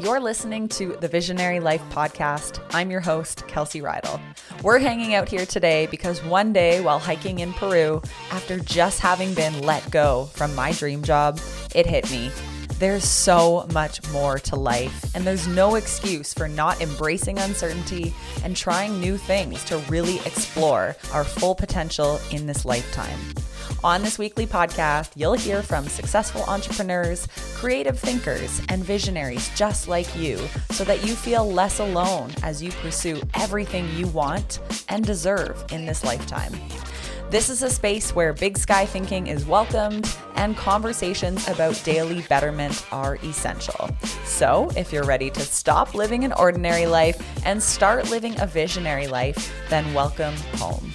You're listening to the Visionary Life Podcast. I'm your host, Kelsey Reidl. We're hanging out here today because one day while hiking in Peru, after just having been let go from my dream job, it hit me. There's so much more to life, and there's no excuse for not embracing uncertainty and trying new things to really explore our full potential in this lifetime. On this weekly podcast, you'll hear from successful entrepreneurs, creative thinkers, and visionaries just like you so that you feel less alone as you pursue everything you want and deserve in this lifetime. This is a space where big sky thinking is welcomed and conversations about daily betterment are essential. So, if you're ready to stop living an ordinary life and start living a visionary life, then welcome home.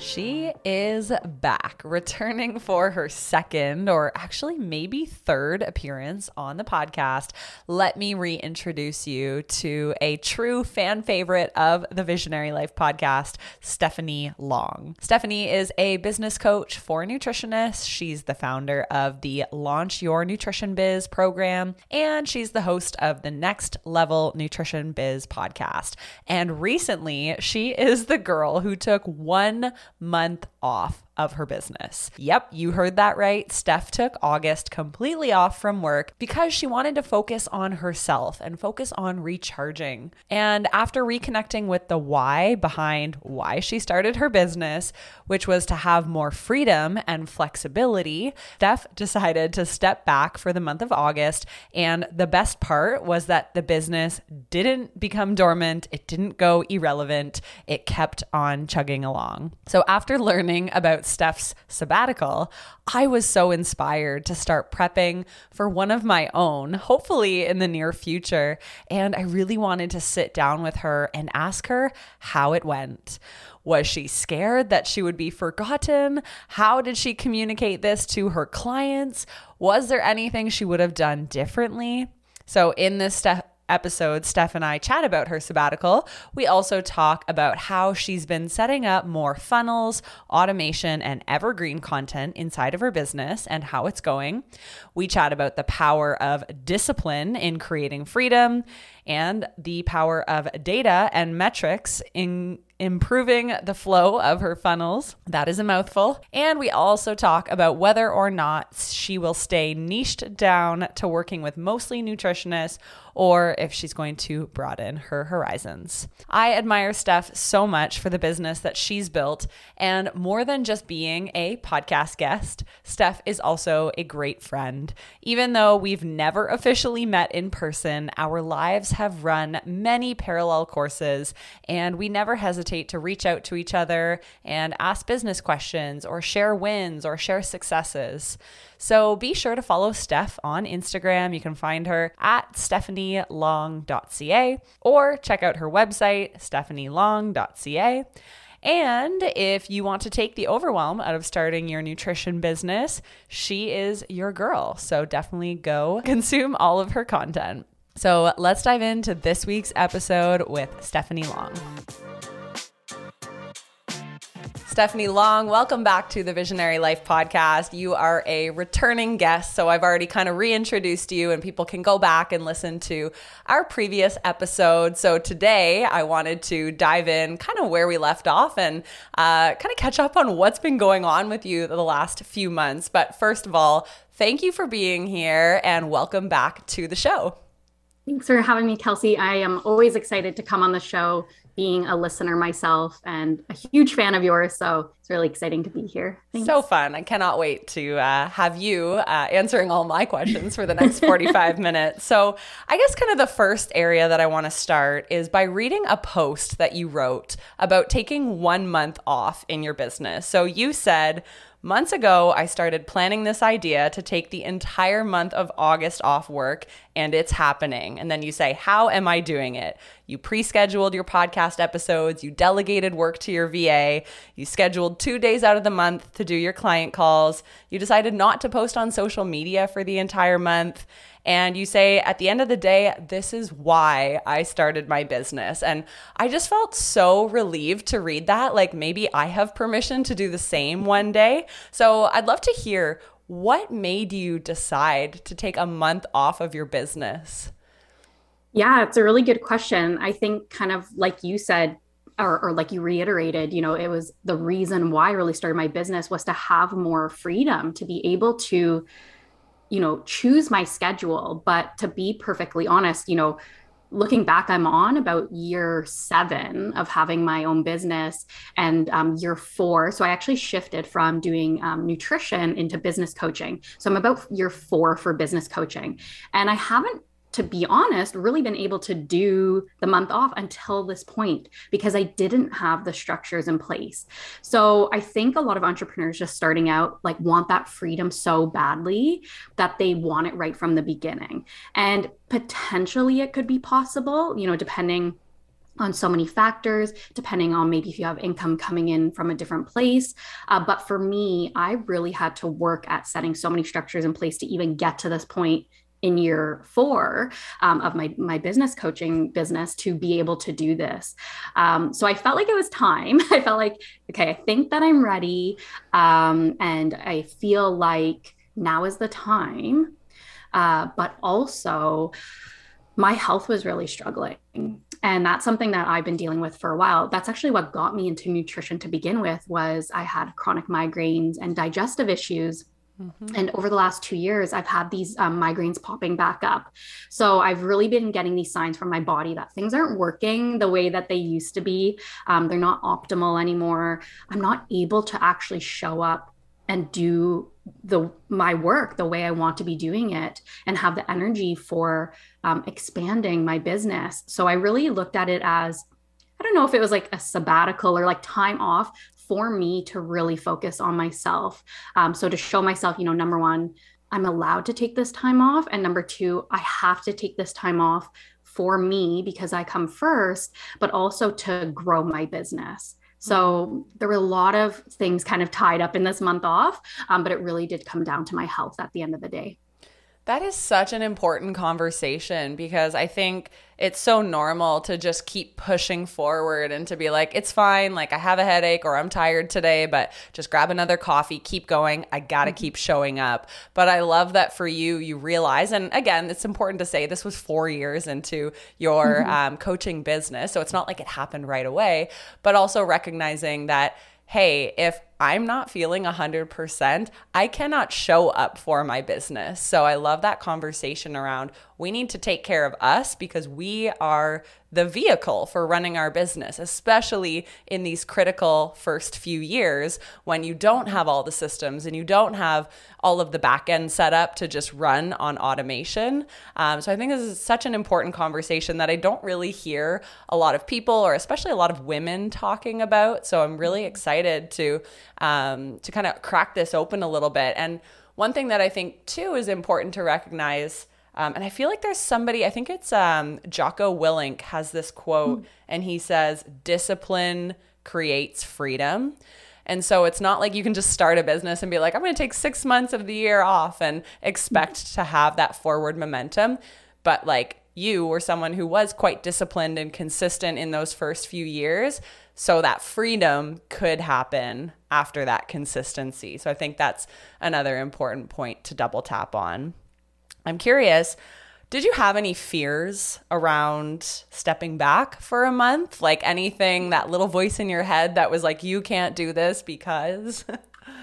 She is back, returning for her second or actually maybe third appearance on the podcast. Let me reintroduce you to a true fan favorite of the Visionary Life podcast, Stephanie Long. Stephanie is a business coach for nutritionists. She's the founder of the Launch Your Nutrition Biz program, and she's the host of the Next Level Nutrition Biz podcast. And recently, she is the girl who took one month off of her business. Yep, you heard that right. Steph took August completely off from work because she wanted to focus on herself and focus on recharging. And after reconnecting with the why behind why she started her business, which was to have more freedom and flexibility, Steph decided to step back for the month of August. And the best part was that the business didn't become dormant, it didn't go irrelevant, it kept on chugging along. So after learning about Steph's sabbatical, I was so inspired to start prepping for one of my own, hopefully in the near future. And I really wanted to sit down with her and ask her how it went. Was she scared that she would be forgotten? How did she communicate this to her clients? Was there anything she would have done differently? So, in this step, episode, Steph and I chat about her sabbatical. We also talk about how she's been setting up more funnels, automation, and evergreen content inside of her business and how it's going. We chat about the power of discipline in creating freedom and the power of data and metrics in improving the flow of her funnels. That is a mouthful. And we also talk about whether or not she will stay niched down to working with mostly nutritionists or if she's going to broaden her horizons. I admire Steph so much for the business that she's built. And more than just being a podcast guest, Steph is also a great friend. Even though we've never officially met in person, our lives have run many parallel courses, and we never hesitate to reach out to each other and ask business questions or share wins or share successes. So be sure to follow Steph on Instagram. You can find her at stephanielong.ca or check out her website, stephanielong.ca. And if you want to take the overwhelm out of starting your nutrition business, she is your girl. So definitely go consume all of her content. So let's dive into this week's episode with Stephanie Long. Stephanie Long, welcome back to the Visionary Life podcast. You are a returning guest, so I've already kind of reintroduced you, and people can go back and listen to our previous episode. So today I wanted to dive in kind of where we left off and uh, kind of catch up on what's been going on with you the last few months. But first of all, thank you for being here and welcome back to the show. Thanks for having me, Kelsey. I am always excited to come on the show being a listener myself and a huge fan of yours. So it's really exciting to be here. Thanks. So fun. I cannot wait to uh, have you uh, answering all my questions for the next 45 minutes. So I guess kind of the first area that I want to start is by reading a post that you wrote about taking one month off in your business. So you said, Months ago, I started planning this idea to take the entire month of August off work, and it's happening. And then you say, How am I doing it? You pre scheduled your podcast episodes, you delegated work to your VA, you scheduled two days out of the month to do your client calls, you decided not to post on social media for the entire month and you say, at the end of the day, this is why I started my business. And I just felt so relieved to read that. Like maybe I have permission to do the same one day. So I'd love to hear what made you decide to take a month off of your business? Yeah, it's a really good question. I think, kind of like you said, or, or, like you reiterated, you know, it was the reason why I really started my business was to have more freedom, to be able to, you know, choose my schedule. But to be perfectly honest, you know, looking back, I'm on about year seven of having my own business and um, year four. So I actually shifted from doing um, nutrition into business coaching. So I'm about year four for business coaching. And I haven't to be honest, really been able to do the month off until this point because I didn't have the structures in place. So I think a lot of entrepreneurs just starting out like want that freedom so badly that they want it right from the beginning. And potentially it could be possible, you know, depending on so many factors, depending on maybe if you have income coming in from a different place. Uh, but for me, I really had to work at setting so many structures in place to even get to this point in year four um, of my my business coaching business to be able to do this. Um, so I felt like it was time. I felt like okay, I think that I'm ready, um, and I feel like now is the time. Uh, but also, my health was really struggling. And that's something that I've been dealing with for a while. That's actually what got me into nutrition to begin with was I had chronic migraines and digestive issues Mm-hmm. And over the last two years, I've had these um, migraines popping back up. So I've really been getting these signs from my body that things aren't working the way that they used to be. Um, they're not optimal anymore. I'm not able to actually show up and do the my work the way I want to be doing it and have the energy for um, expanding my business. So I really looked at it as I don't know if it was like a sabbatical or like time off for me to really focus on myself. Um, so to show myself, you know, number one, I'm allowed to take this time off. And number two, I have to take this time off for me because I come first, but also to grow my business. So there were a lot of things kind of tied up in this month off, um, but it really did come down to my health at the end of the day. That is such an important conversation because I think it's so normal to just keep pushing forward and to be like, it's fine. Like, I have a headache or I'm tired today, but just grab another coffee, keep going. I got to mm-hmm. keep showing up. But I love that for you, you realize, and again, it's important to say this was four years into your mm-hmm. um, coaching business. So it's not like it happened right away, but also recognizing that hey, if I'm not feeling 100%, I cannot show up for my business. So I love that conversation around we need to take care of us because we are the vehicle for running our business, especially in these critical first few years when you don't have all the systems and you don't have all of the back end set up to just run on automation. Um, so I think this is such an important conversation that I don't really hear a lot of people or especially a lot of women talking about. So I'm really excited to um, to kind of crack this open a little bit. And one thing that I think too is important to recognize. Um, and I feel like there's somebody, I think it's um, Jocko Willink has this quote, mm. and he says, discipline creates freedom. And so it's not like you can just start a business and be like, I'm going to take six months of the year off and expect to have that forward momentum. But like you or someone who was quite disciplined and consistent in those first few years, so that freedom could happen after that consistency. So I think that's another important point to double tap on. I'm curious, did you have any fears around stepping back for a month? Like anything, that little voice in your head that was like, you can't do this because?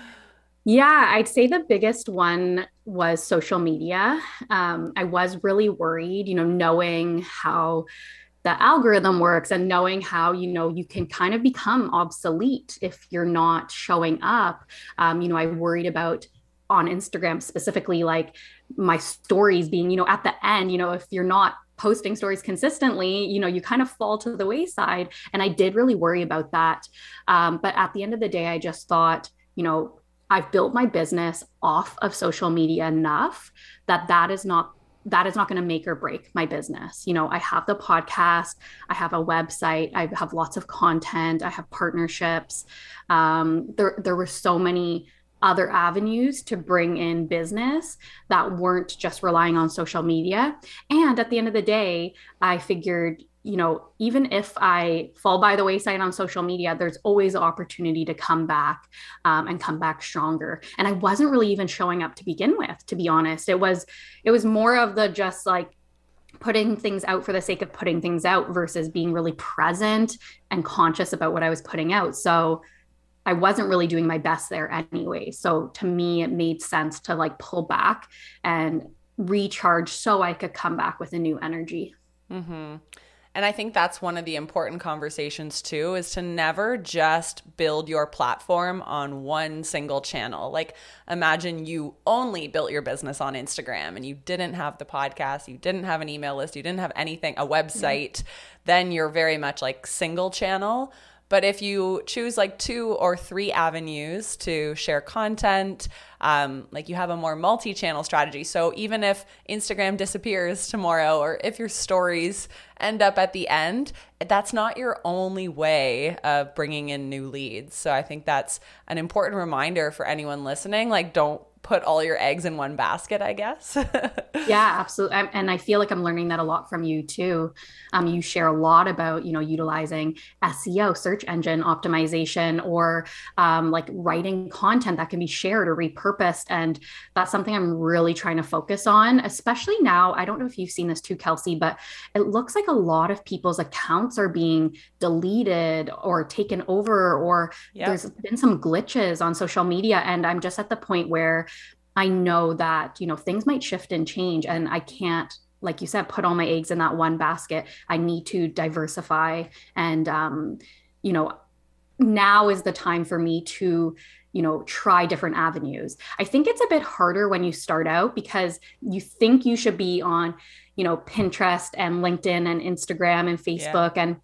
yeah, I'd say the biggest one was social media. Um, I was really worried, you know, knowing how the algorithm works and knowing how you know you can kind of become obsolete if you're not showing up um, you know i worried about on instagram specifically like my stories being you know at the end you know if you're not posting stories consistently you know you kind of fall to the wayside and i did really worry about that um, but at the end of the day i just thought you know i've built my business off of social media enough that that is not that is not going to make or break my business. You know, I have the podcast, I have a website, I have lots of content, I have partnerships. Um, there, there were so many other avenues to bring in business that weren't just relying on social media. And at the end of the day, I figured, you know, even if I fall by the wayside on social media, there's always an opportunity to come back um, and come back stronger. And I wasn't really even showing up to begin with, to be honest. It was, it was more of the just like putting things out for the sake of putting things out versus being really present and conscious about what I was putting out. So I wasn't really doing my best there anyway. So to me, it made sense to like pull back and recharge so I could come back with a new energy. Mm-hmm. And I think that's one of the important conversations too is to never just build your platform on one single channel. Like imagine you only built your business on Instagram and you didn't have the podcast, you didn't have an email list, you didn't have anything, a website, mm-hmm. then you're very much like single channel. But if you choose like two or three avenues to share content, um, like you have a more multi channel strategy. So even if Instagram disappears tomorrow or if your stories end up at the end, that's not your only way of bringing in new leads. So I think that's an important reminder for anyone listening. Like, don't put all your eggs in one basket, I guess. yeah, absolutely. And I feel like I'm learning that a lot from you too. Um, you share a lot about, you know, utilizing SEO, search engine optimization, or um, like writing content that can be shared or repurposed. And that's something I'm really trying to focus on, especially now. I don't know if you've seen this too, Kelsey, but it looks like a lot of people's accounts are being deleted or taken over, or yep. there's been some glitches on social media. And I'm just at the point where I know that, you know, things might shift and change and I can't like you said put all my eggs in that one basket. I need to diversify and um you know, now is the time for me to you know try different avenues i think it's a bit harder when you start out because you think you should be on you know pinterest and linkedin and instagram and facebook yeah. and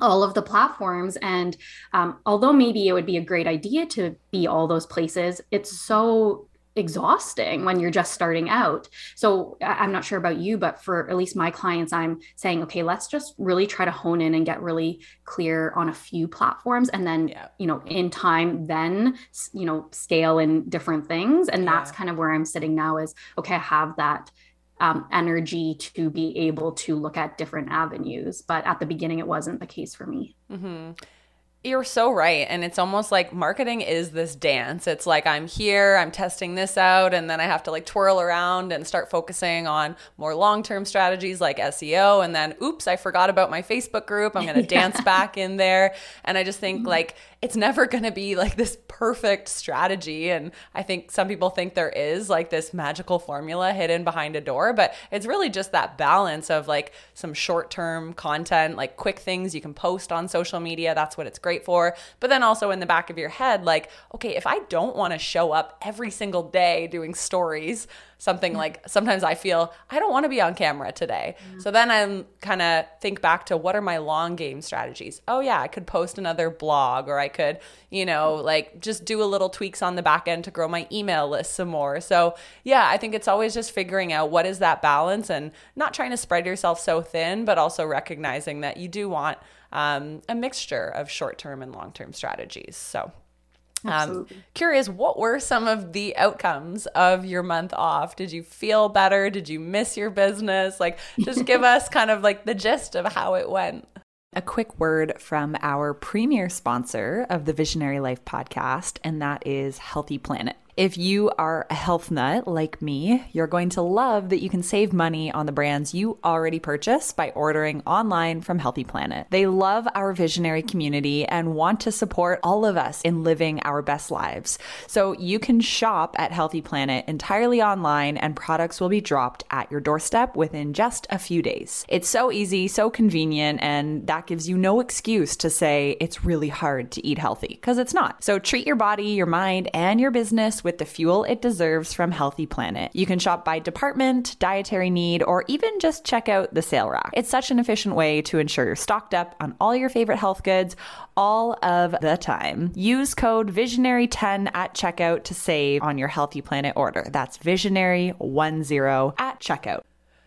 all of the platforms and um, although maybe it would be a great idea to be all those places it's so exhausting when you're just starting out. So I'm not sure about you, but for at least my clients, I'm saying, okay, let's just really try to hone in and get really clear on a few platforms. And then, yeah. you know, in time, then, you know, scale in different things. And that's yeah. kind of where I'm sitting now is, okay, I have that um, energy to be able to look at different avenues. But at the beginning, it wasn't the case for me. Mm-hmm. You're so right. And it's almost like marketing is this dance. It's like I'm here, I'm testing this out, and then I have to like twirl around and start focusing on more long term strategies like SEO. And then, oops, I forgot about my Facebook group. I'm going to yeah. dance back in there. And I just think mm-hmm. like it's never going to be like this perfect strategy. And I think some people think there is like this magical formula hidden behind a door, but it's really just that balance of like some short term content, like quick things you can post on social media. That's what it's great for. But then also in the back of your head, like, okay, if I don't want to show up every single day doing stories, something like sometimes I feel I don't want to be on camera today. So then I'm kind of think back to what are my long game strategies? Oh yeah, I could post another blog or I could, you know, like just do a little tweaks on the back end to grow my email list some more. So, yeah, I think it's always just figuring out what is that balance and not trying to spread yourself so thin, but also recognizing that you do want um, a mixture of short term and long term strategies. So, um, curious, what were some of the outcomes of your month off? Did you feel better? Did you miss your business? Like, just give us kind of like the gist of how it went. A quick word from our premier sponsor of the Visionary Life podcast, and that is Healthy Planet. If you are a health nut like me, you're going to love that you can save money on the brands you already purchase by ordering online from Healthy Planet. They love our visionary community and want to support all of us in living our best lives. So you can shop at Healthy Planet entirely online and products will be dropped at your doorstep within just a few days. It's so easy, so convenient, and that gives you no excuse to say it's really hard to eat healthy because it's not. So treat your body, your mind, and your business with the fuel it deserves from Healthy Planet. You can shop by department, dietary need, or even just check out the sale rack. It's such an efficient way to ensure you're stocked up on all your favorite health goods all of the time. Use code Visionary10 at checkout to save on your Healthy Planet order. That's Visionary10 at checkout.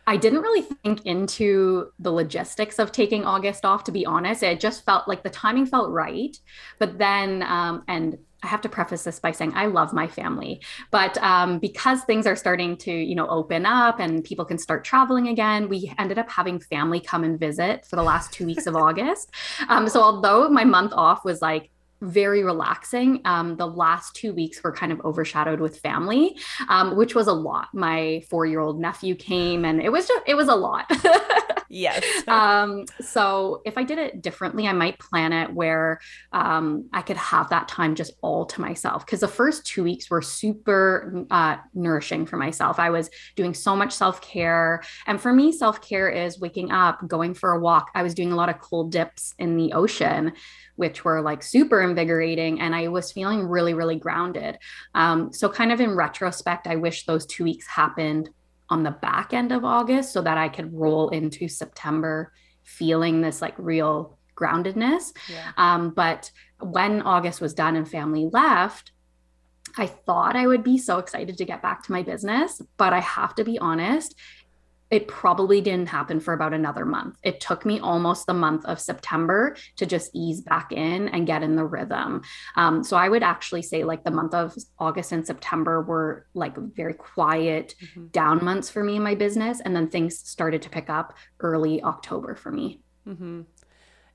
I didn't really think into the logistics of taking August off, to be honest. It just felt like the timing felt right. But then, um, and I have to preface this by saying I love my family, but um, because things are starting to, you know, open up and people can start traveling again, we ended up having family come and visit for the last two weeks of August. Um, so although my month off was like very relaxing. Um, the last two weeks were kind of overshadowed with family, um, which was a lot. My four-year-old nephew came, and it was just it was a lot. yes. um, so if I did it differently, I might plan it where um, I could have that time just all to myself. Because the first two weeks were super uh, nourishing for myself. I was doing so much self care, and for me, self care is waking up, going for a walk. I was doing a lot of cold dips in the ocean which were like super invigorating. And I was feeling really, really grounded. Um, so, kind of in retrospect, I wish those two weeks happened on the back end of August so that I could roll into September feeling this like real groundedness. Yeah. Um, but when August was done and family left, I thought I would be so excited to get back to my business, but I have to be honest, it probably didn't happen for about another month. It took me almost the month of September to just ease back in and get in the rhythm. Um, so I would actually say like the month of August and September were like very quiet mm-hmm. down months for me in my business. And then things started to pick up early October for me. Mm-hmm.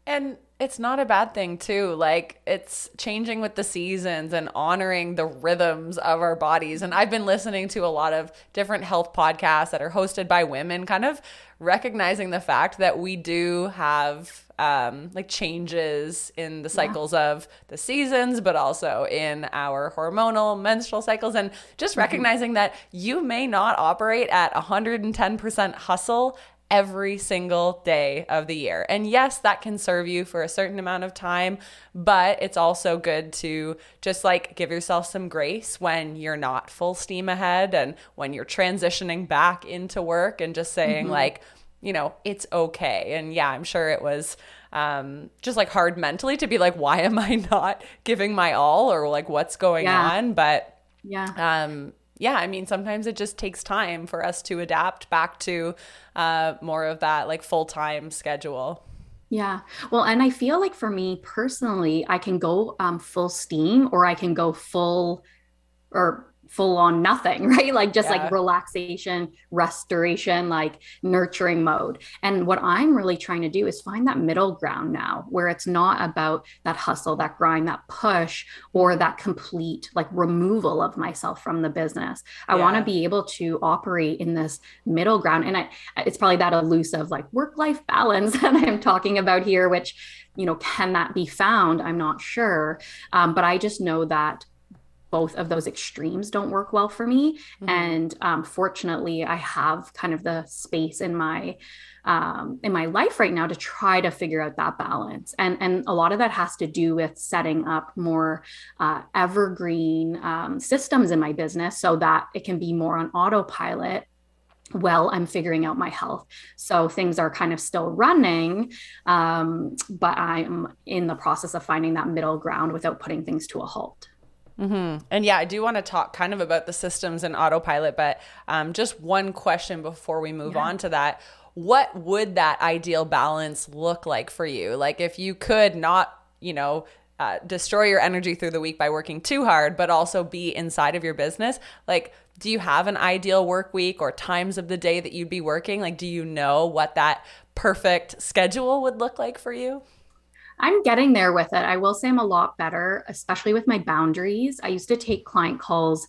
And it's not a bad thing too. Like it's changing with the seasons and honoring the rhythms of our bodies. And I've been listening to a lot of different health podcasts that are hosted by women, kind of recognizing the fact that we do have um, like changes in the cycles yeah. of the seasons, but also in our hormonal menstrual cycles, and just mm-hmm. recognizing that you may not operate at 110% hustle every single day of the year. And yes, that can serve you for a certain amount of time, but it's also good to just like give yourself some grace when you're not full steam ahead and when you're transitioning back into work and just saying, mm-hmm. like, you know, it's okay. And yeah, I'm sure it was um, just like hard mentally to be like, why am I not giving my all or like what's going yeah. on? But yeah. Um, yeah, I mean, sometimes it just takes time for us to adapt back to uh, more of that like full time schedule. Yeah. Well, and I feel like for me personally, I can go um, full steam or I can go full or full on nothing, right? Like just yeah. like relaxation, restoration, like nurturing mode. And what I'm really trying to do is find that middle ground now where it's not about that hustle, that grind, that push, or that complete like removal of myself from the business. I yeah. want to be able to operate in this middle ground. And I, it's probably that elusive like work life balance that I'm talking about here, which, you know, can that be found? I'm not sure. Um, but I just know that both of those extremes don't work well for me. Mm-hmm. And um, fortunately, I have kind of the space in my um, in my life right now to try to figure out that balance. And and a lot of that has to do with setting up more uh, evergreen um, systems in my business so that it can be more on autopilot well i'm figuring out my health so things are kind of still running um, but i'm in the process of finding that middle ground without putting things to a halt Mm-hmm. And yeah, I do want to talk kind of about the systems and autopilot, but um, just one question before we move yeah. on to that. What would that ideal balance look like for you? Like, if you could not, you know, uh, destroy your energy through the week by working too hard, but also be inside of your business, like, do you have an ideal work week or times of the day that you'd be working? Like, do you know what that perfect schedule would look like for you? I'm getting there with it. I will say I'm a lot better, especially with my boundaries. I used to take client calls,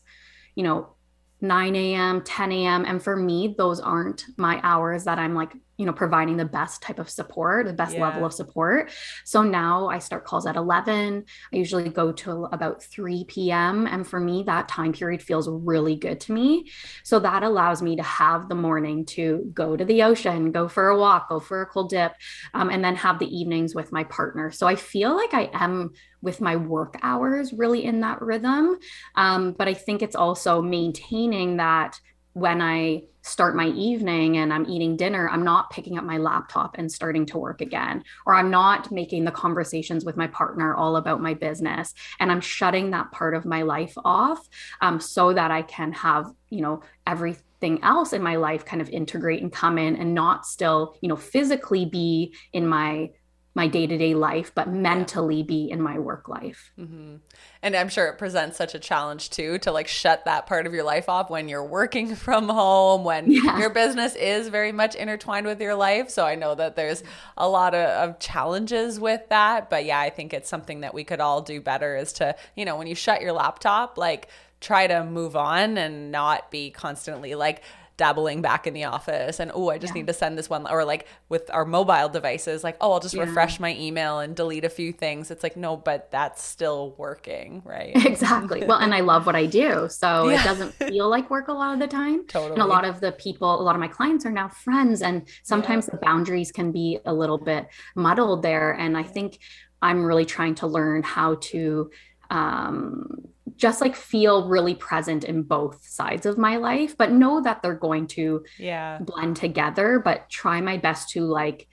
you know, 9 a.m., 10 a.m. And for me, those aren't my hours that I'm like you know providing the best type of support the best yeah. level of support. So now i start calls at 11 i usually go to about 3 p.m and for me that time period feels really good to me. So that allows me to have the morning to go to the ocean go for a walk go for a cold dip um, and then have the evenings with my partner. So i feel like i am with my work hours really in that rhythm. Um, but i think it's also maintaining that when I start my evening and I'm eating dinner, I'm not picking up my laptop and starting to work again, or I'm not making the conversations with my partner all about my business. And I'm shutting that part of my life off um, so that I can have, you know, everything else in my life kind of integrate and come in and not still, you know, physically be in my my day-to-day life but mentally be in my work life mm-hmm. and i'm sure it presents such a challenge too to like shut that part of your life off when you're working from home when yeah. your business is very much intertwined with your life so i know that there's a lot of, of challenges with that but yeah i think it's something that we could all do better is to you know when you shut your laptop like try to move on and not be constantly like dabbling back in the office and oh i just yeah. need to send this one or like with our mobile devices like oh i'll just yeah. refresh my email and delete a few things. It's like no but that's still working right? Exactly. Well and i love what i do so yeah. it doesn't feel like work a lot of the time. Totally and a lot of the people a lot of my clients are now friends and sometimes the boundaries can be a little bit muddled there and i think i'm really trying to learn how to um, just like feel really present in both sides of my life, but know that they're going to yeah. blend together, but try my best to like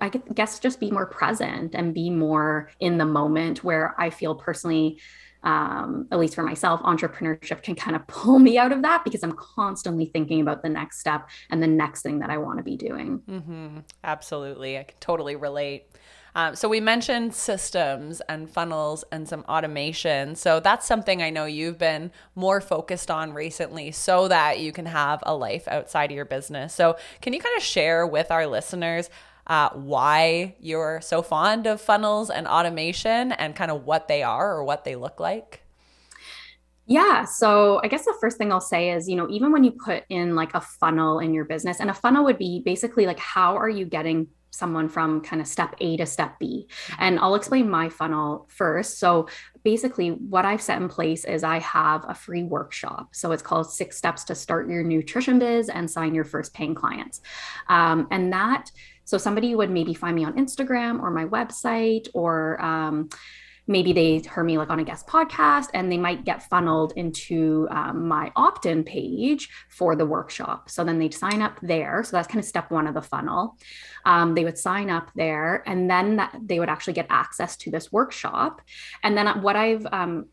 I guess just be more present and be more in the moment where I feel personally um, at least for myself, entrepreneurship can kind of pull me out of that because I'm constantly thinking about the next step and the next thing that I want to be doing. Mm-hmm. Absolutely. I can totally relate. Um, so we mentioned systems and funnels and some automation. So that's something I know you've been more focused on recently so that you can have a life outside of your business. So can you kind of share with our listeners uh, why you're so fond of funnels and automation and kind of what they are or what they look like? Yeah. So I guess the first thing I'll say is, you know, even when you put in like a funnel in your business, and a funnel would be basically like, how are you getting someone from kind of step A to step B. And I'll explain my funnel first. So basically, what I've set in place is I have a free workshop. So it's called Six Steps to Start Your Nutrition Biz and Sign Your First Paying Clients. Um, and that, so somebody would maybe find me on Instagram or my website or, um, maybe they heard me like on a guest podcast and they might get funneled into um, my opt-in page for the workshop so then they'd sign up there so that's kind of step one of the funnel um, they would sign up there and then that, they would actually get access to this workshop and then what i've um,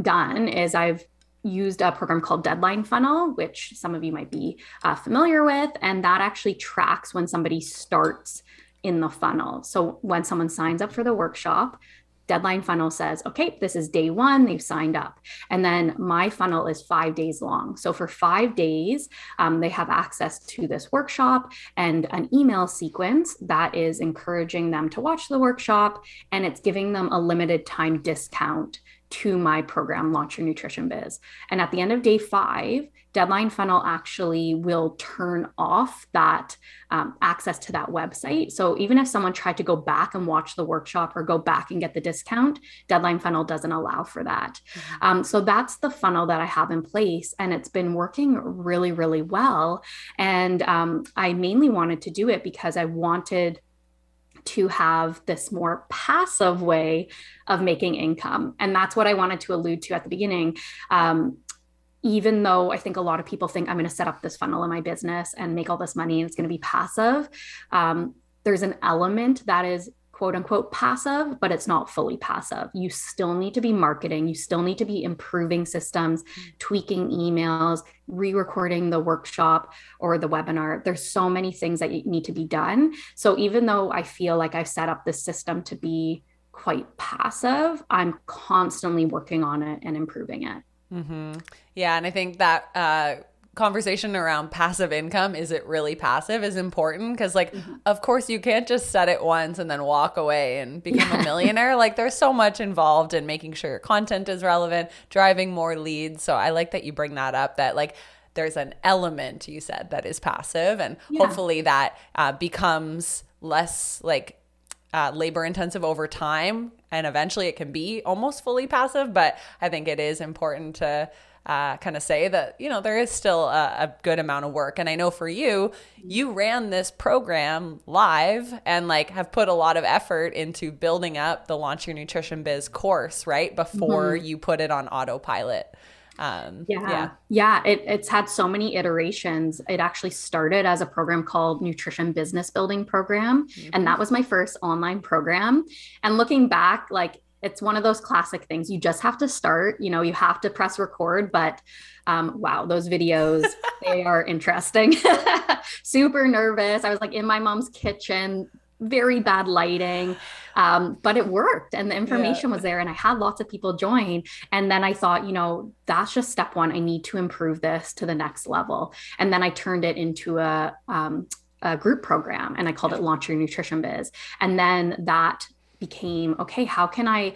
done is i've used a program called Deadline Funnel, which some of you might be uh, familiar with. And that actually tracks when somebody starts in the funnel. So when someone signs up for the workshop, deadline funnel says, okay, this is day one, they've signed up. And then my funnel is five days long. So for five days, um, they have access to this workshop and an email sequence that is encouraging them to watch the workshop and it's giving them a limited time discount to my program, Launch Your Nutrition Biz. And at the end of day five, Deadline Funnel actually will turn off that um, access to that website. So even if someone tried to go back and watch the workshop or go back and get the discount, Deadline Funnel doesn't allow for that. Mm-hmm. Um, so that's the funnel that I have in place, and it's been working really, really well. And um, I mainly wanted to do it because I wanted to have this more passive way of making income. And that's what I wanted to allude to at the beginning. Um, even though I think a lot of people think I'm going to set up this funnel in my business and make all this money and it's going to be passive, um, there's an element that is quote unquote passive, but it's not fully passive. You still need to be marketing, you still need to be improving systems, tweaking emails, re recording the workshop or the webinar. There's so many things that need to be done. So even though I feel like I've set up this system to be quite passive, I'm constantly working on it and improving it. Mm-hmm. Yeah. And I think that, uh, conversation around passive income is it really passive is important because like mm-hmm. of course you can't just set it once and then walk away and become a millionaire like there's so much involved in making sure your content is relevant driving more leads so i like that you bring that up that like there's an element you said that is passive and yeah. hopefully that uh, becomes less like uh, labor intensive over time and eventually it can be almost fully passive but i think it is important to uh, kind of say that you know there is still a, a, good amount of work and i know for you you ran this program live and like have put a lot of effort into building up the launch your nutrition biz course right before mm-hmm. you put it on autopilot um, yeah, yeah, yeah. It, it's had so many iterations. It actually started as a program called Nutrition Business Building Program, mm-hmm. and that was my first online program. And looking back, like it's one of those classic things you just have to start you know you have to press record but um, wow those videos they are interesting super nervous i was like in my mom's kitchen very bad lighting. Um, but it worked and the information yeah. was there and I had lots of people join. And then I thought, you know, that's just step one. I need to improve this to the next level. And then I turned it into a, um, a group program and I called it Launch Your Nutrition Biz. And then that became okay how can i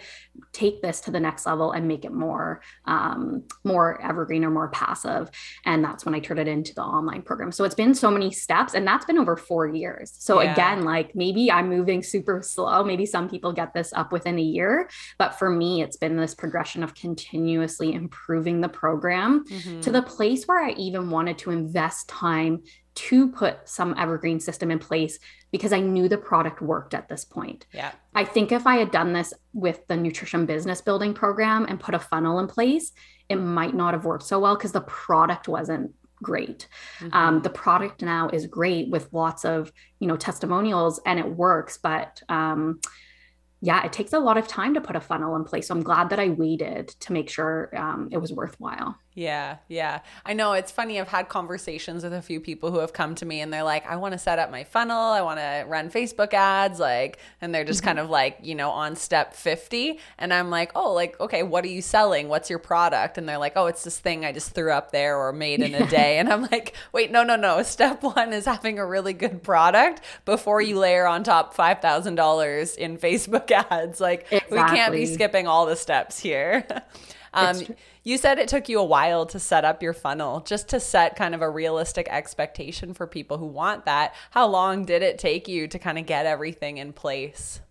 take this to the next level and make it more um, more evergreen or more passive? And that's when i turned it into the online program. So it's been so many steps and that's been over four years. So yeah. again like maybe i'm moving super slow. Maybe some people get this up within a year. But for me it's been this progression of continuously improving the program mm-hmm. to the place where i even wanted to invest time to put some evergreen system in place because I knew the product worked at this point. Yeah. I think if I had done this with the nutrition business building program and put a funnel in place, it might not have worked so well because the product wasn't great. Mm-hmm. Um, the product now is great with lots of, you know, testimonials and it works, but um, yeah, it takes a lot of time to put a funnel in place. So I'm glad that I waited to make sure um, it was worthwhile. Yeah, yeah. I know it's funny. I've had conversations with a few people who have come to me and they're like, I want to set up my funnel. I want to run Facebook ads. Like, and they're just mm-hmm. kind of like, you know, on step 50. And I'm like, oh, like, okay, what are you selling? What's your product? And they're like, oh, it's this thing I just threw up there or made in a day. and I'm like, wait, no, no, no. Step one is having a really good product before you layer on top $5,000 in Facebook ads. Like, exactly. we can't be skipping all the steps here. um, you said it took you a while to set up your funnel, just to set kind of a realistic expectation for people who want that. How long did it take you to kind of get everything in place?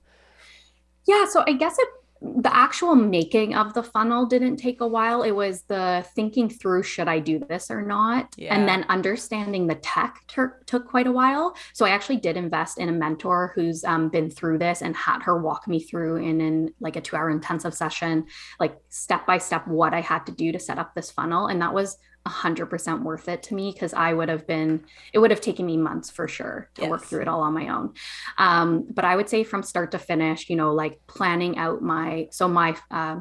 Yeah, so I guess it the actual making of the funnel didn't take a while. It was the thinking through should I do this or not? Yeah. And then understanding the tech ter- took quite a while. So I actually did invest in a mentor who's um, been through this and had her walk me through in, in like a two hour intensive session, like step by step, what I had to do to set up this funnel. And that was 100% worth it to me because I would have been, it would have taken me months for sure to yes. work through it all on my own. Um, but I would say from start to finish, you know, like planning out my, so my, uh,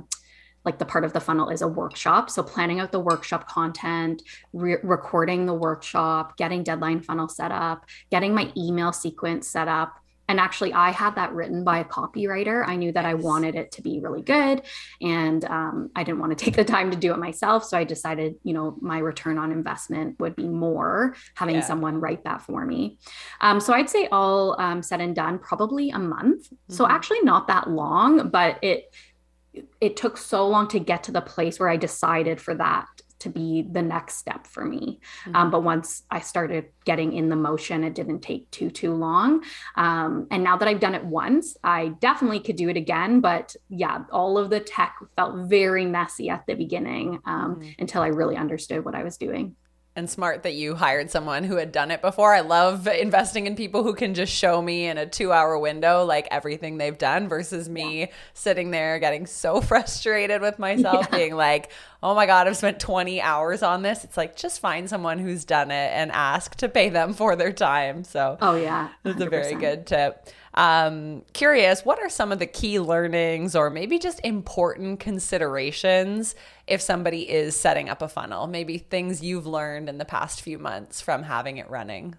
like the part of the funnel is a workshop. So planning out the workshop content, re- recording the workshop, getting deadline funnel set up, getting my email sequence set up, and actually i had that written by a copywriter i knew that i wanted it to be really good and um, i didn't want to take the time to do it myself so i decided you know my return on investment would be more having yeah. someone write that for me um, so i'd say all um, said and done probably a month mm-hmm. so actually not that long but it it took so long to get to the place where i decided for that to be the next step for me. Mm-hmm. Um, but once I started getting in the motion, it didn't take too, too long. Um, and now that I've done it once, I definitely could do it again. But yeah, all of the tech felt very messy at the beginning um, mm-hmm. until I really understood what I was doing and smart that you hired someone who had done it before. I love investing in people who can just show me in a two hour window like everything they've done versus me yeah. sitting there getting so frustrated with myself, yeah. being like, oh my God, I've spent 20 hours on this. It's like just find someone who's done it and ask to pay them for their time. So, oh, yeah. 100%. That's a very good tip. Um, curious, what are some of the key learnings or maybe just important considerations if somebody is setting up a funnel? Maybe things you've learned in the past few months from having it running?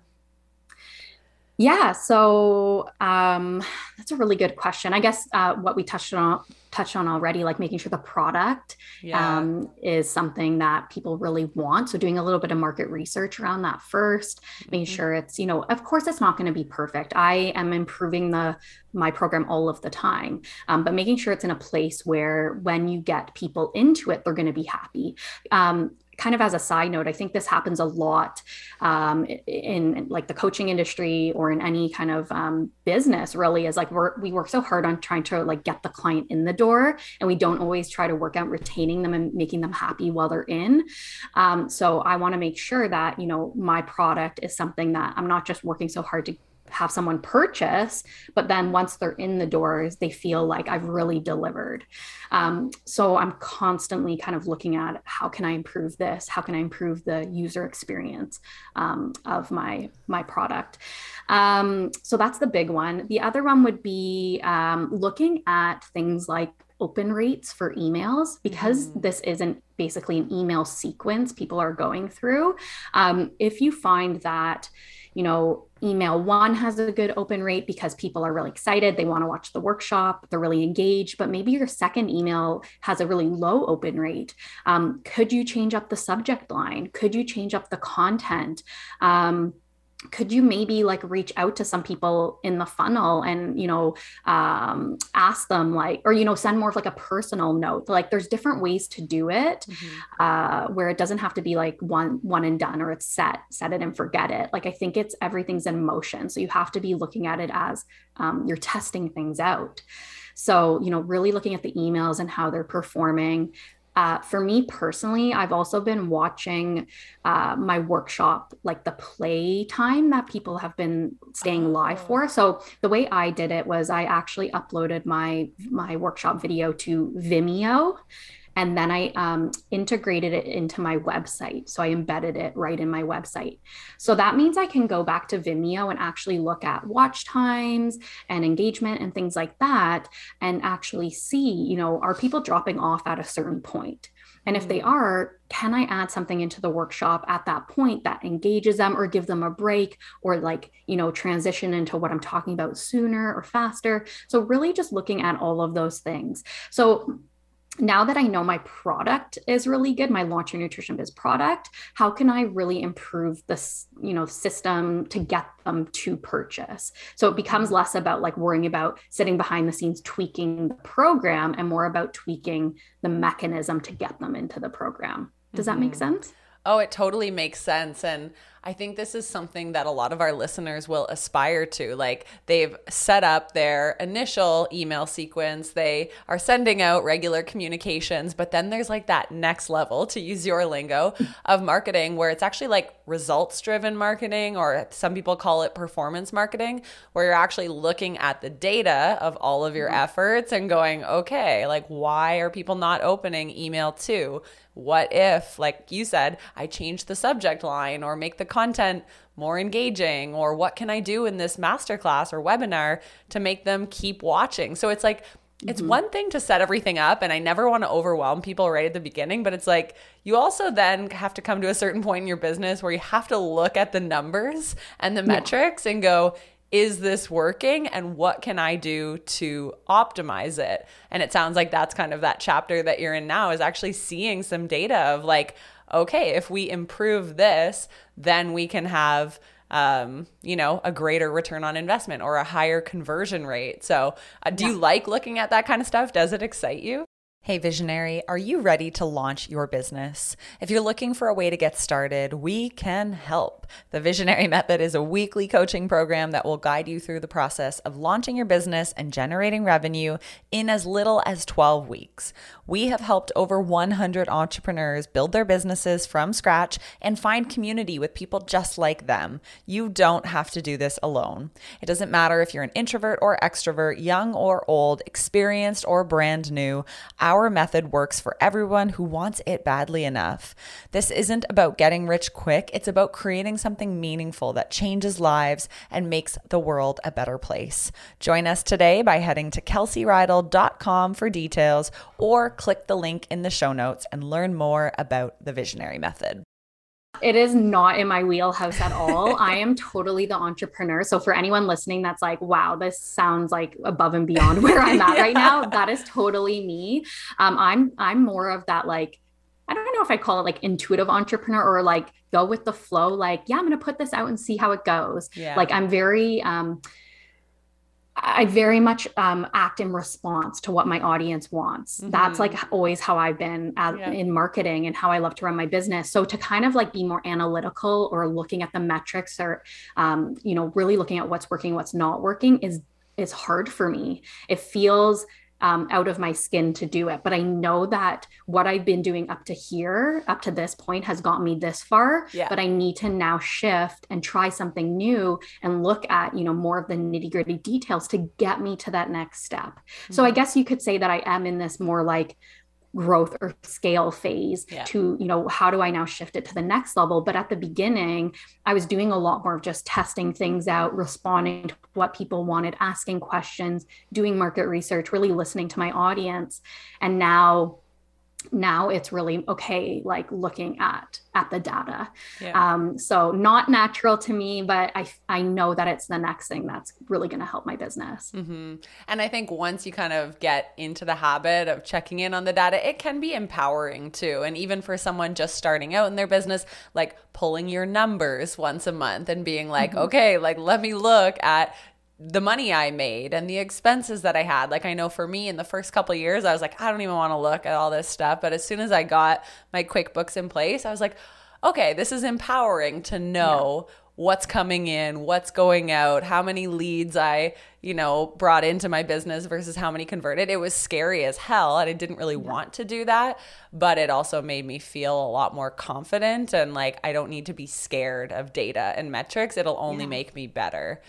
Yeah, so um, that's a really good question. I guess uh, what we touched on touched on already, like making sure the product yeah. um, is something that people really want. So doing a little bit of market research around that 1st mm-hmm. making sure it's you know, of course, it's not going to be perfect. I am improving the my program all of the time, um, but making sure it's in a place where when you get people into it, they're going to be happy. Um, kind of as a side note, I think this happens a lot um, in, in, like the coaching industry or in any kind of um, business. Really, is like we're, we work so hard on trying to like get the client in the door, and we don't always try to work out retaining them and making them happy while they're in. Um, so I want to make sure that you know my product is something that I'm not just working so hard to have someone purchase, but then once they're in the doors, they feel like I've really delivered. Um, so I'm constantly kind of looking at how can I improve this? How can I improve the user experience um, of my my product? Um, so that's the big one. The other one would be um, looking at things like open rates for emails because mm. this isn't basically an email sequence people are going through. Um, if you find that you know, email one has a good open rate because people are really excited. They want to watch the workshop, they're really engaged, but maybe your second email has a really low open rate. Um, could you change up the subject line? Could you change up the content? Um, could you maybe like reach out to some people in the funnel and you know um, ask them like or you know send more of like a personal note? Like there's different ways to do it mm-hmm. uh, where it doesn't have to be like one one and done or it's set set it and forget it. Like i think it's everything's in motion so you have to be looking at it as um, you're testing things out. So, you know, really looking at the emails and how they're performing, uh, for me personally, I've also been watching uh, my workshop, like the play time that people have been staying live oh. for. So the way I did it was I actually uploaded my my workshop video to Vimeo, and then I um, integrated it into my website. So I embedded it right in my website. So that means I can go back to Vimeo and actually look at watch times and engagement and things like that, and actually see, you know, are people dropping off at a certain point? And if they mm. are, can I add something into the workshop at that point that engages them or give them a break or like, you know, transition into what I'm talking about sooner or faster? So, really just looking at all of those things. So, now that I know my product is really good, my Launch Your Nutrition Biz product, how can I really improve this, you know, system to get them to purchase? So it becomes less about like worrying about sitting behind the scenes tweaking the program and more about tweaking the mechanism to get them into the program. Does mm-hmm. that make mm-hmm. sense? Oh, it totally makes sense. And I think this is something that a lot of our listeners will aspire to. Like they've set up their initial email sequence, they are sending out regular communications, but then there's like that next level, to use your lingo, of marketing where it's actually like results driven marketing, or some people call it performance marketing, where you're actually looking at the data of all of your mm-hmm. efforts and going, okay, like why are people not opening email two? What if, like you said, I change the subject line or make the content more engaging? Or what can I do in this masterclass or webinar to make them keep watching? So it's like, it's mm-hmm. one thing to set everything up, and I never want to overwhelm people right at the beginning, but it's like you also then have to come to a certain point in your business where you have to look at the numbers and the yeah. metrics and go, is this working and what can I do to optimize it? And it sounds like that's kind of that chapter that you're in now is actually seeing some data of like, okay, if we improve this, then we can have um, you know, a greater return on investment or a higher conversion rate. So, uh, do yeah. you like looking at that kind of stuff? Does it excite you? Hey, visionary, are you ready to launch your business? If you're looking for a way to get started, we can help. The Visionary Method is a weekly coaching program that will guide you through the process of launching your business and generating revenue in as little as 12 weeks. We have helped over 100 entrepreneurs build their businesses from scratch and find community with people just like them. You don't have to do this alone. It doesn't matter if you're an introvert or extrovert, young or old, experienced or brand new. Our method works for everyone who wants it badly enough. This isn't about getting rich quick, it's about creating something meaningful that changes lives and makes the world a better place. Join us today by heading to kelseyreidl.com for details or click the link in the show notes and learn more about the visionary method. It is not in my wheelhouse at all. I am totally the entrepreneur. So for anyone listening that's like, wow, this sounds like above and beyond where I'm at yeah. right now, that is totally me. Um, I'm I'm more of that like I don't know if I call it like intuitive entrepreneur or like go with the flow. Like, yeah, I'm going to put this out and see how it goes. Yeah. Like, I'm very, um, I very much um, act in response to what my audience wants. Mm-hmm. That's like always how I've been at, yeah. in marketing and how I love to run my business. So to kind of like be more analytical or looking at the metrics or, um, you know, really looking at what's working, what's not working is is hard for me. It feels um, out of my skin to do it. But I know that what I've been doing up to here, up to this point, has got me this far. Yeah. But I need to now shift and try something new and look at, you know, more of the nitty gritty details to get me to that next step. Mm-hmm. So I mm-hmm. guess you could say that I am in this more like growth or scale phase yeah. to you know how do i now shift it to the next level but at the beginning i was doing a lot more of just testing things out responding to what people wanted asking questions doing market research really listening to my audience and now now it's really okay like looking at at the data yeah. um, so not natural to me but i i know that it's the next thing that's really going to help my business mm-hmm. and i think once you kind of get into the habit of checking in on the data it can be empowering too and even for someone just starting out in their business like pulling your numbers once a month and being like mm-hmm. okay like let me look at the money I made and the expenses that I had. Like I know for me in the first couple years, I was like, I don't even want to look at all this stuff. But as soon as I got my QuickBooks in place, I was like, okay, this is empowering to know yeah. what's coming in, what's going out, how many leads I, you know, brought into my business versus how many converted. It was scary as hell and I didn't really yeah. want to do that, but it also made me feel a lot more confident and like I don't need to be scared of data and metrics. It'll only yeah. make me better.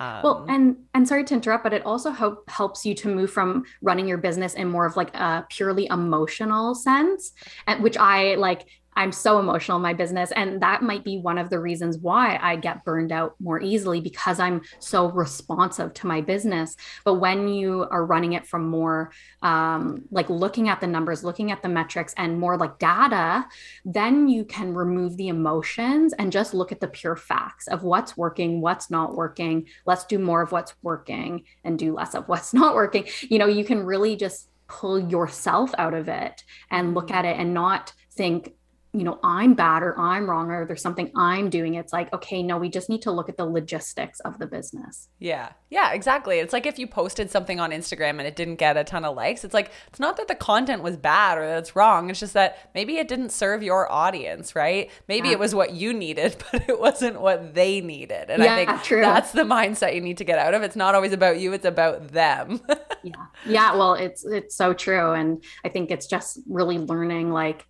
Um, well, and and sorry to interrupt, but it also help, helps you to move from running your business in more of like a purely emotional sense, and which I like I'm so emotional in my business. And that might be one of the reasons why I get burned out more easily because I'm so responsive to my business. But when you are running it from more um, like looking at the numbers, looking at the metrics, and more like data, then you can remove the emotions and just look at the pure facts of what's working, what's not working. Let's do more of what's working and do less of what's not working. You know, you can really just pull yourself out of it and look at it and not think you know, I'm bad or I'm wrong or there's something I'm doing. It's like, okay, no, we just need to look at the logistics of the business. Yeah. Yeah, exactly. It's like if you posted something on Instagram and it didn't get a ton of likes, it's like, it's not that the content was bad or that it's wrong. It's just that maybe it didn't serve your audience, right? Maybe yeah. it was what you needed, but it wasn't what they needed. And yeah, I think true. that's the mindset you need to get out of. It's not always about you, it's about them. yeah. Yeah. Well, it's, it's so true. And I think it's just really learning like,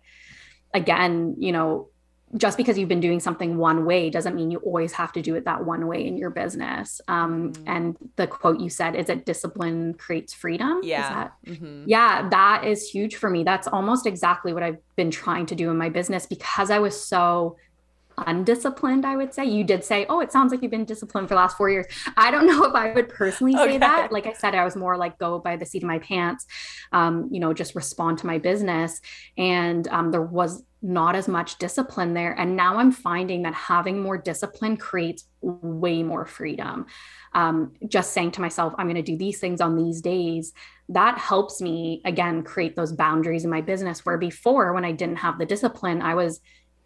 again, you know, just because you've been doing something one way doesn't mean you always have to do it that one way in your business. Um, mm. And the quote you said is that discipline creates freedom. Yeah. That, mm-hmm. Yeah, that is huge for me. That's almost exactly what I've been trying to do in my business because I was so undisciplined, I would say. You did say, oh, it sounds like you've been disciplined for the last four years. I don't know if I would personally say okay. that. Like I said, I was more like go by the seat of my pants, um, you know, just respond to my business. And um, there was not as much discipline there. And now I'm finding that having more discipline creates way more freedom. Um, just saying to myself, I'm going to do these things on these days, that helps me again create those boundaries in my business. Where before, when I didn't have the discipline, I was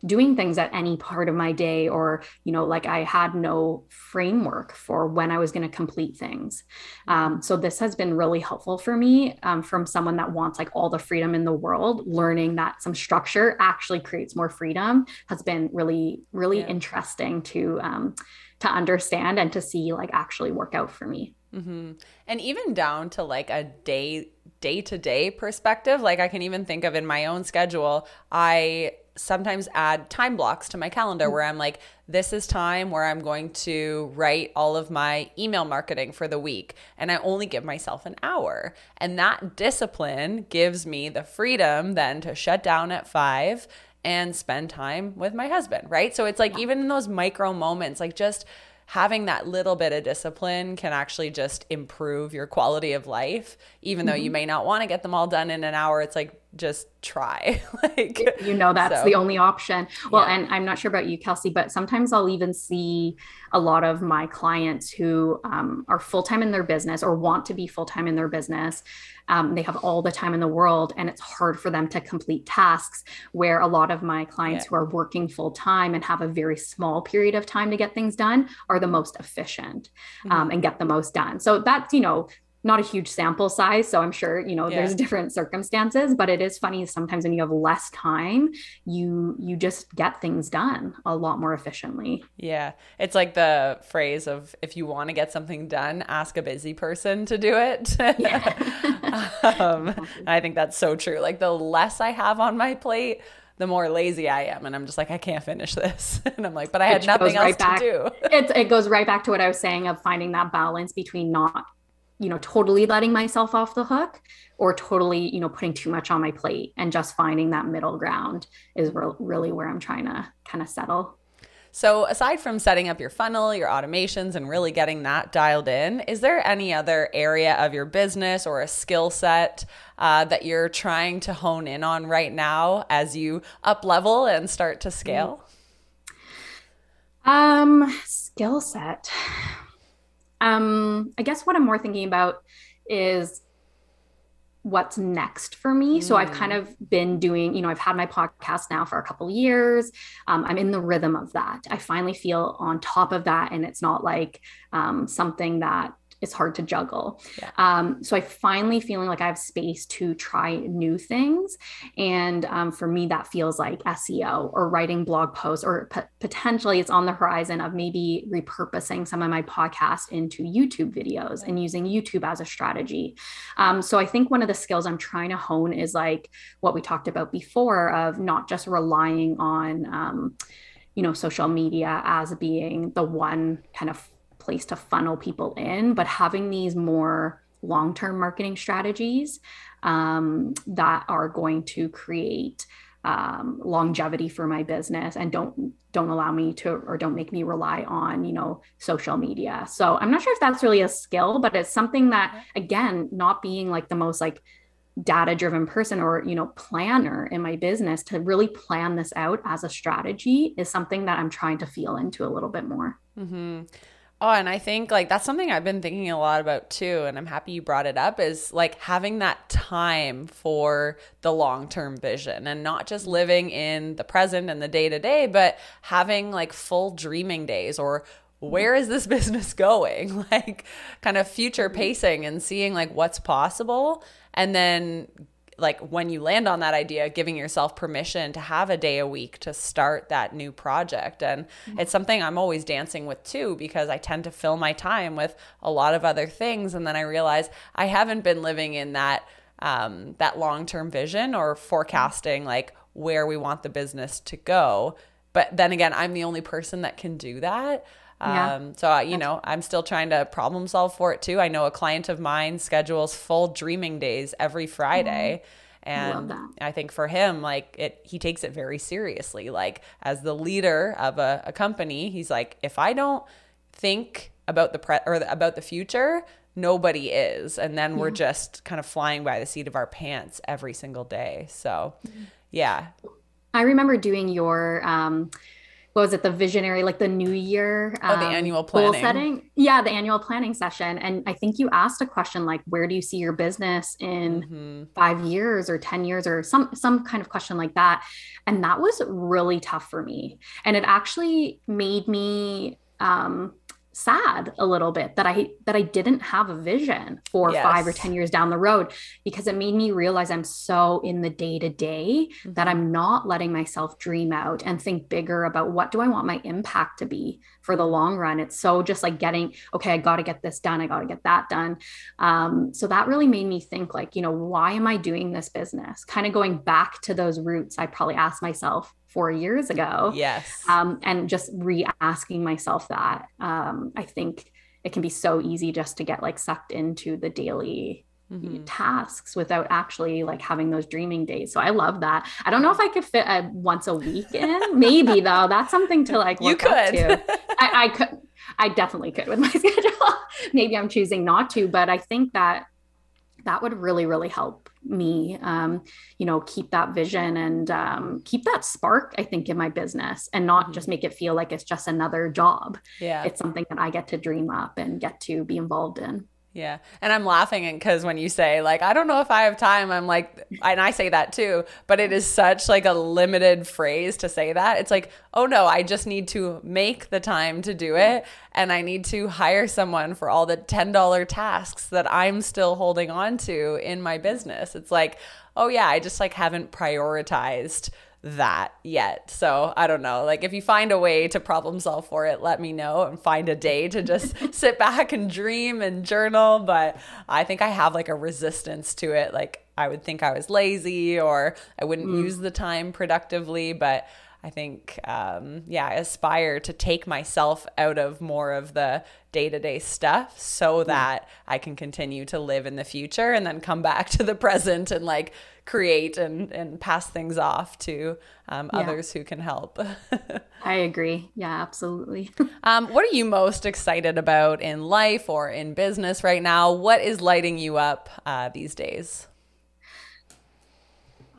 doing things at any part of my day or you know like i had no framework for when i was going to complete things um, so this has been really helpful for me um, from someone that wants like all the freedom in the world learning that some structure actually creates more freedom has been really really yeah. interesting to um, to understand and to see like actually work out for me mm-hmm. and even down to like a day day to day perspective like i can even think of in my own schedule i sometimes add time blocks to my calendar where I'm like, this is time where I'm going to write all of my email marketing for the week. And I only give myself an hour. And that discipline gives me the freedom then to shut down at five and spend time with my husband, right? So it's like, yeah. even in those micro moments, like just having that little bit of discipline can actually just improve your quality of life even mm-hmm. though you mm-hmm. may not want to get them all done in an hour it's like just try like you know that's so. the only option well yeah. and i'm not sure about you kelsey but sometimes i'll even see a lot of my clients who um, are full-time in their business or want to be full-time in their business um, they have all the time in the world and it's hard for them to complete tasks where a lot of my clients yeah. who are working full-time and have a very small period of time to get things done are the most efficient mm-hmm. um, and get the most done so that's you know not a huge sample size so i'm sure you know yeah. there's different circumstances but it is funny sometimes when you have less time you you just get things done a lot more efficiently yeah it's like the phrase of if you want to get something done ask a busy person to do it yeah. um, i think that's so true like the less i have on my plate the more lazy I am. And I'm just like, I can't finish this. and I'm like, but I had nothing else right back, to do. it, it goes right back to what I was saying of finding that balance between not you know totally letting myself off the hook or totally you know putting too much on my plate and just finding that middle ground is re- really where i'm trying to kind of settle So, aside from setting up your funnel, your automations, and really getting that dialed in, is there any other area of your business or a skill set uh, that you're trying to hone in on right now as you up level and start to scale? Um, skill set. Um, I guess what I'm more thinking about is what's next for me. Mm. So I've kind mm. of been doing, you know, I've had my podcast now for a couple years. Um, I'm in the rhythm of that. I finally feel on top of that, and it's not like um, something that it's hard to juggle. Yeah. Um, so I finally feeling like I have space to try new things. And um, for me, that feels like SEO or writing blog posts, or p- potentially it's on the horizon of maybe repurposing some of my podcast into YouTube videos and using YouTube as a strategy. Um, so I think one of the skills I'm trying to hone is like what we talked about before of not just relying on, um, you know, social media as being the one kind of place to funnel people in, but having these more long term marketing strategies um, that are going to create um, longevity for my business and don't don't allow me to or don't make me rely on you know social media. So i'm not sure if that's really a skill but it's something that again not being like the most like data driven person or you know planner in my business to really plan this out as a strategy is something that i'm trying to feel into a little bit more. Mm-hmm. Oh, and I think like that's something I've been thinking a lot about too. And I'm happy you brought it up is like having that time for the long term vision and not just living in the present and the day to day, but having like full dreaming days or where is this business going? Like kind of future pacing and seeing like what's possible and then like when you land on that idea giving yourself permission to have a day a week to start that new project. And mm-hmm. it's something i'm always dancing with too because i tend to fill my time with a lot of other things. And then i realize i haven't been living in that um, that long-term vision or forecasting like where we want the business to go. But then again i'm the only person that can do that yeah. Um, so, I, you know, I'm still trying to problem solve for it too. I know a client of mine schedules full dreaming days every Friday. Mm-hmm. And I, think for him, like it, he takes it very seriously. Like as the leader of a, a company, he's like, if I don't think about the pre or about the future, nobody is. And then we're just kind of flying by the seat of our pants every single day. So, mm-hmm. yeah. I remember doing your um, what was it the visionary like the new year um, oh the um, annual planning. goal setting? Yeah the annual planning session. And i think you asked a question like where do you see your business in mm-hmm. five years or 10 years or some some kind of question like that. And that was really tough for me. And it actually made me um sad a little bit that I that I didn't have a vision for yes. 5 or 10 years down the road because it made me realize I'm so in the day to day that I'm not letting myself dream out and think bigger about what do I want my impact to be for the long run. It's so just like getting okay, I got to get this done, I got to get that done. Um, so that really made me think like, you know, why am I doing this business? Kind of going back to those roots I probably asked myself four years ago. Yes. Um, and just re asking myself that. Um, I think it can be so easy just to get like sucked into the daily mm-hmm. tasks without actually like having those dreaming days. So I love that. I don't know if I could fit a once a week in. Maybe though. That's something to like you could. I, I could. I definitely could with my schedule. Maybe I'm choosing not to, but I think that that would really, really help me um, you know keep that vision and um, keep that spark i think in my business and not mm-hmm. just make it feel like it's just another job. Yeah. It's something that i get to dream up and get to be involved in yeah. And I'm laughing because when you say, like, I don't know if I have time, I'm like, and I say that too, but it is such like a limited phrase to say that. It's like, oh no, I just need to make the time to do it. And I need to hire someone for all the $10 tasks that I'm still holding on to in my business. It's like, oh yeah, I just like haven't prioritized that yet. So I don't know. Like if you find a way to problem solve for it, let me know and find a day to just sit back and dream and journal. But I think I have like a resistance to it. Like I would think I was lazy or I wouldn't mm. use the time productively. But I think, um, yeah, I aspire to take myself out of more of the day to day stuff so that I can continue to live in the future and then come back to the present and like create and, and pass things off to um, yeah. others who can help. I agree. Yeah, absolutely. um, what are you most excited about in life or in business right now? What is lighting you up uh, these days?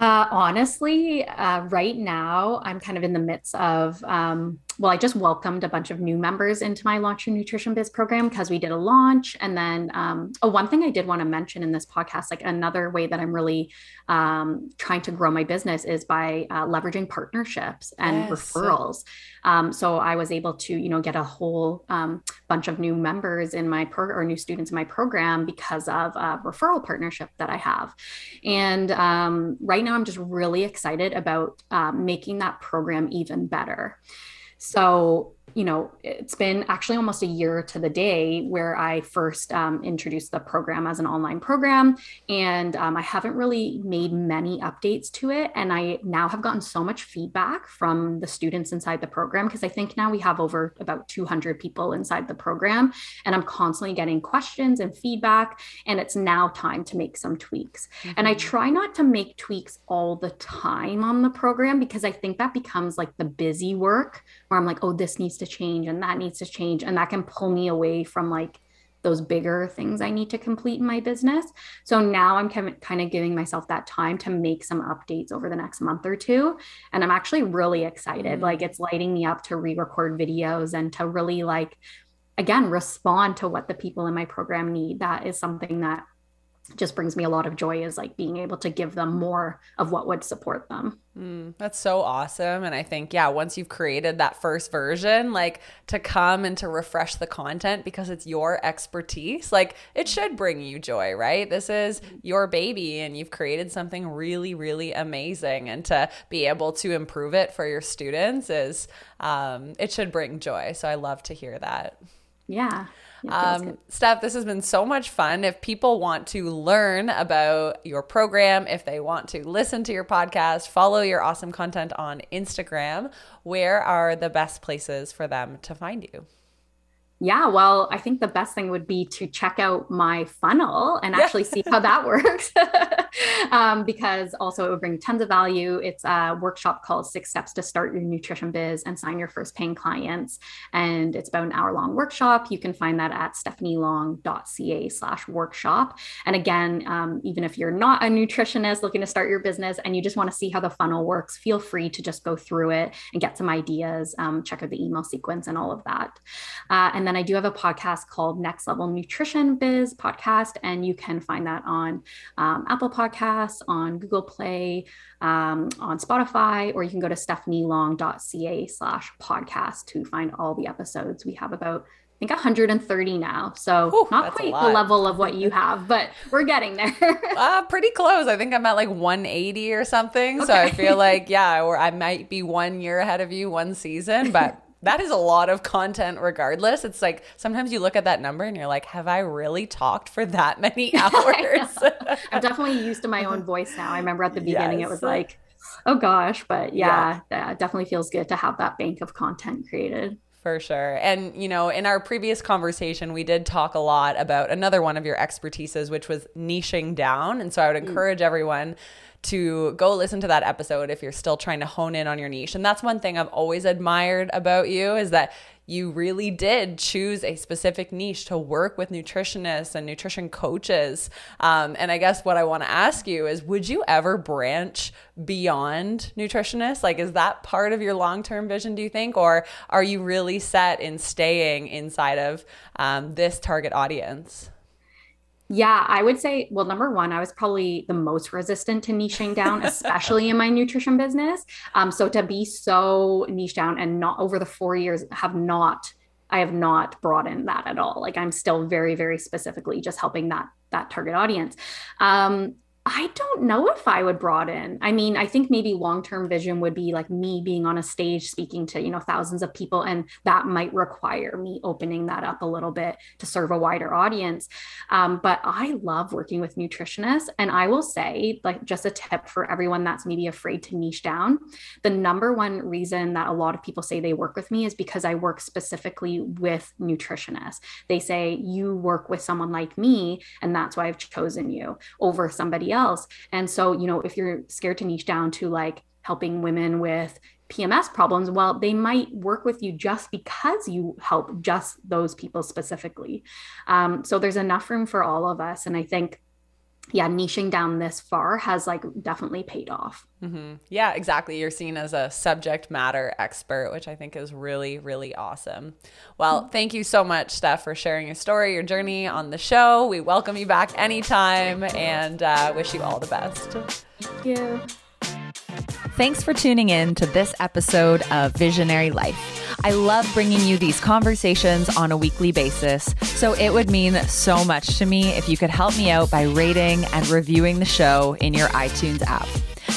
Uh, honestly, uh, right now, I'm kind of in the midst of um, well, I just welcomed a bunch of new members into my Launch Your Nutrition Biz program because we did a launch. And then, um, oh, one thing I did want to mention in this podcast, like another way that I'm really um, trying to grow my business is by uh, leveraging partnerships and yes. referrals. Um, so I was able to, you know, get a whole um, bunch of new members in my pro or new students in my program because of a referral partnership that I have. And um, right now, I'm just really excited about uh, making that program even better. So you know, it's been actually almost a year to the day where I first um, introduced the program as an online program. And um, I haven't really made many updates to it. And I now have gotten so much feedback from the students inside the program because I think now we have over about 200 people inside the program. And I'm constantly getting questions and feedback. And it's now time to make some tweaks. Mm-hmm. And I mm-hmm. try not to make tweaks all the time on the program because I think that becomes like the busy work where I'm like, oh, this needs to change and that needs to change. And that can pull me away from like those bigger things I need to complete in my business. So now I'm kind of giving myself that time to make some updates over the next month or two. And I'm actually really excited. Mm-hmm. Like it's lighting me up to re record videos and to really like, again, respond to what the people in my program need. That is something that just brings me a lot of joy is like being able to give them more of what would support them. Mm, that's so awesome. And I think, yeah, once you've created that first version, like to come and to refresh the content because it's your expertise, like it should bring you joy, right? This is your baby and you've created something really, really amazing. And to be able to improve it for your students is, um, it should bring joy. So I love to hear that. Yeah. Um, Steph, this has been so much fun. If people want to learn about your program, if they want to listen to your podcast, follow your awesome content on Instagram, where are the best places for them to find you? Yeah, well, I think the best thing would be to check out my funnel and actually see how that works. um, because also it would bring tons of value. It's a workshop called Six Steps to Start Your Nutrition Biz and Sign Your First Paying Clients. And it's about an hour long workshop. You can find that at stephanielong.ca slash workshop. And again, um, even if you're not a nutritionist looking to start your business and you just want to see how the funnel works, feel free to just go through it and get some ideas, um, check out the email sequence and all of that. Uh, and then I do have a podcast called Next Level Nutrition Biz Podcast, and you can find that on um, Apple Podcasts, on Google Play, um, on Spotify, or you can go to stephanielong.ca slash podcast to find all the episodes. We have about I think 130 now. So Ooh, not quite the level of what you have, but we're getting there. uh, pretty close. I think I'm at like 180 or something. Okay. So I feel like, yeah, or I might be one year ahead of you, one season, but that is a lot of content regardless. It's like sometimes you look at that number and you're like, have I really talked for that many hours? I'm definitely used to my own voice now. I remember at the beginning yes. it was like, oh gosh, but yeah, yeah, definitely feels good to have that bank of content created. For sure. And, you know, in our previous conversation, we did talk a lot about another one of your expertises, which was niching down. And so I would mm. encourage everyone to go listen to that episode if you're still trying to hone in on your niche. And that's one thing I've always admired about you is that you really did choose a specific niche to work with nutritionists and nutrition coaches. Um, and I guess what I want to ask you is would you ever branch beyond nutritionists? Like, is that part of your long term vision, do you think? Or are you really set in staying inside of um, this target audience? Yeah, I would say, well, number one, I was probably the most resistant to niching down, especially in my nutrition business. Um, so to be so niche down and not over the four years have not, I have not broadened that at all. Like I'm still very, very specifically just helping that that target audience. Um, I don't know if I would broaden. I mean, I think maybe long-term vision would be like me being on a stage speaking to, you know, thousands of people and that might require me opening that up a little bit to serve a wider audience. Um, but I love working with nutritionists and I will say like just a tip for everyone that's maybe afraid to niche down. The number one reason that a lot of people say they work with me is because I work specifically with nutritionists. They say you work with someone like me and that's why I've chosen you over somebody else else. And so, you know, if you're scared to niche down to like helping women with PMS problems, well, they might work with you just because you help just those people specifically. Um, so there's enough room for all of us. And I think yeah, niching down this far has like definitely paid off. Mm-hmm. Yeah, exactly. You're seen as a subject matter expert, which I think is really, really awesome. Well, mm-hmm. thank you so much, Steph, for sharing your story, your journey on the show. We welcome you back anytime and uh, wish you all the best. Thank you. Thanks for tuning in to this episode of Visionary Life. I love bringing you these conversations on a weekly basis, so it would mean so much to me if you could help me out by rating and reviewing the show in your iTunes app.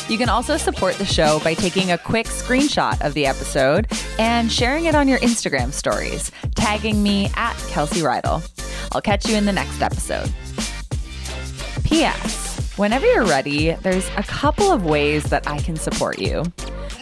You can also support the show by taking a quick screenshot of the episode and sharing it on your Instagram stories, tagging me at Kelsey Reidl. I'll catch you in the next episode. P.S. Whenever you're ready, there's a couple of ways that I can support you.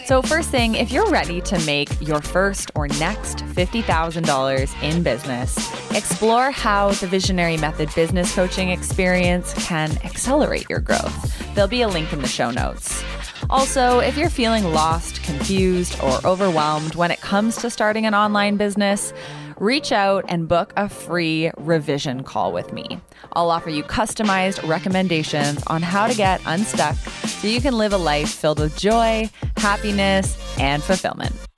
So, first thing, if you're ready to make your first or next $50,000 in business, explore how the Visionary Method business coaching experience can accelerate your growth. There'll be a link in the show notes. Also, if you're feeling lost, confused, or overwhelmed when it comes to starting an online business, reach out and book a free revision call with me. I'll offer you customized recommendations on how to get unstuck so you can live a life filled with joy, happiness, and fulfillment.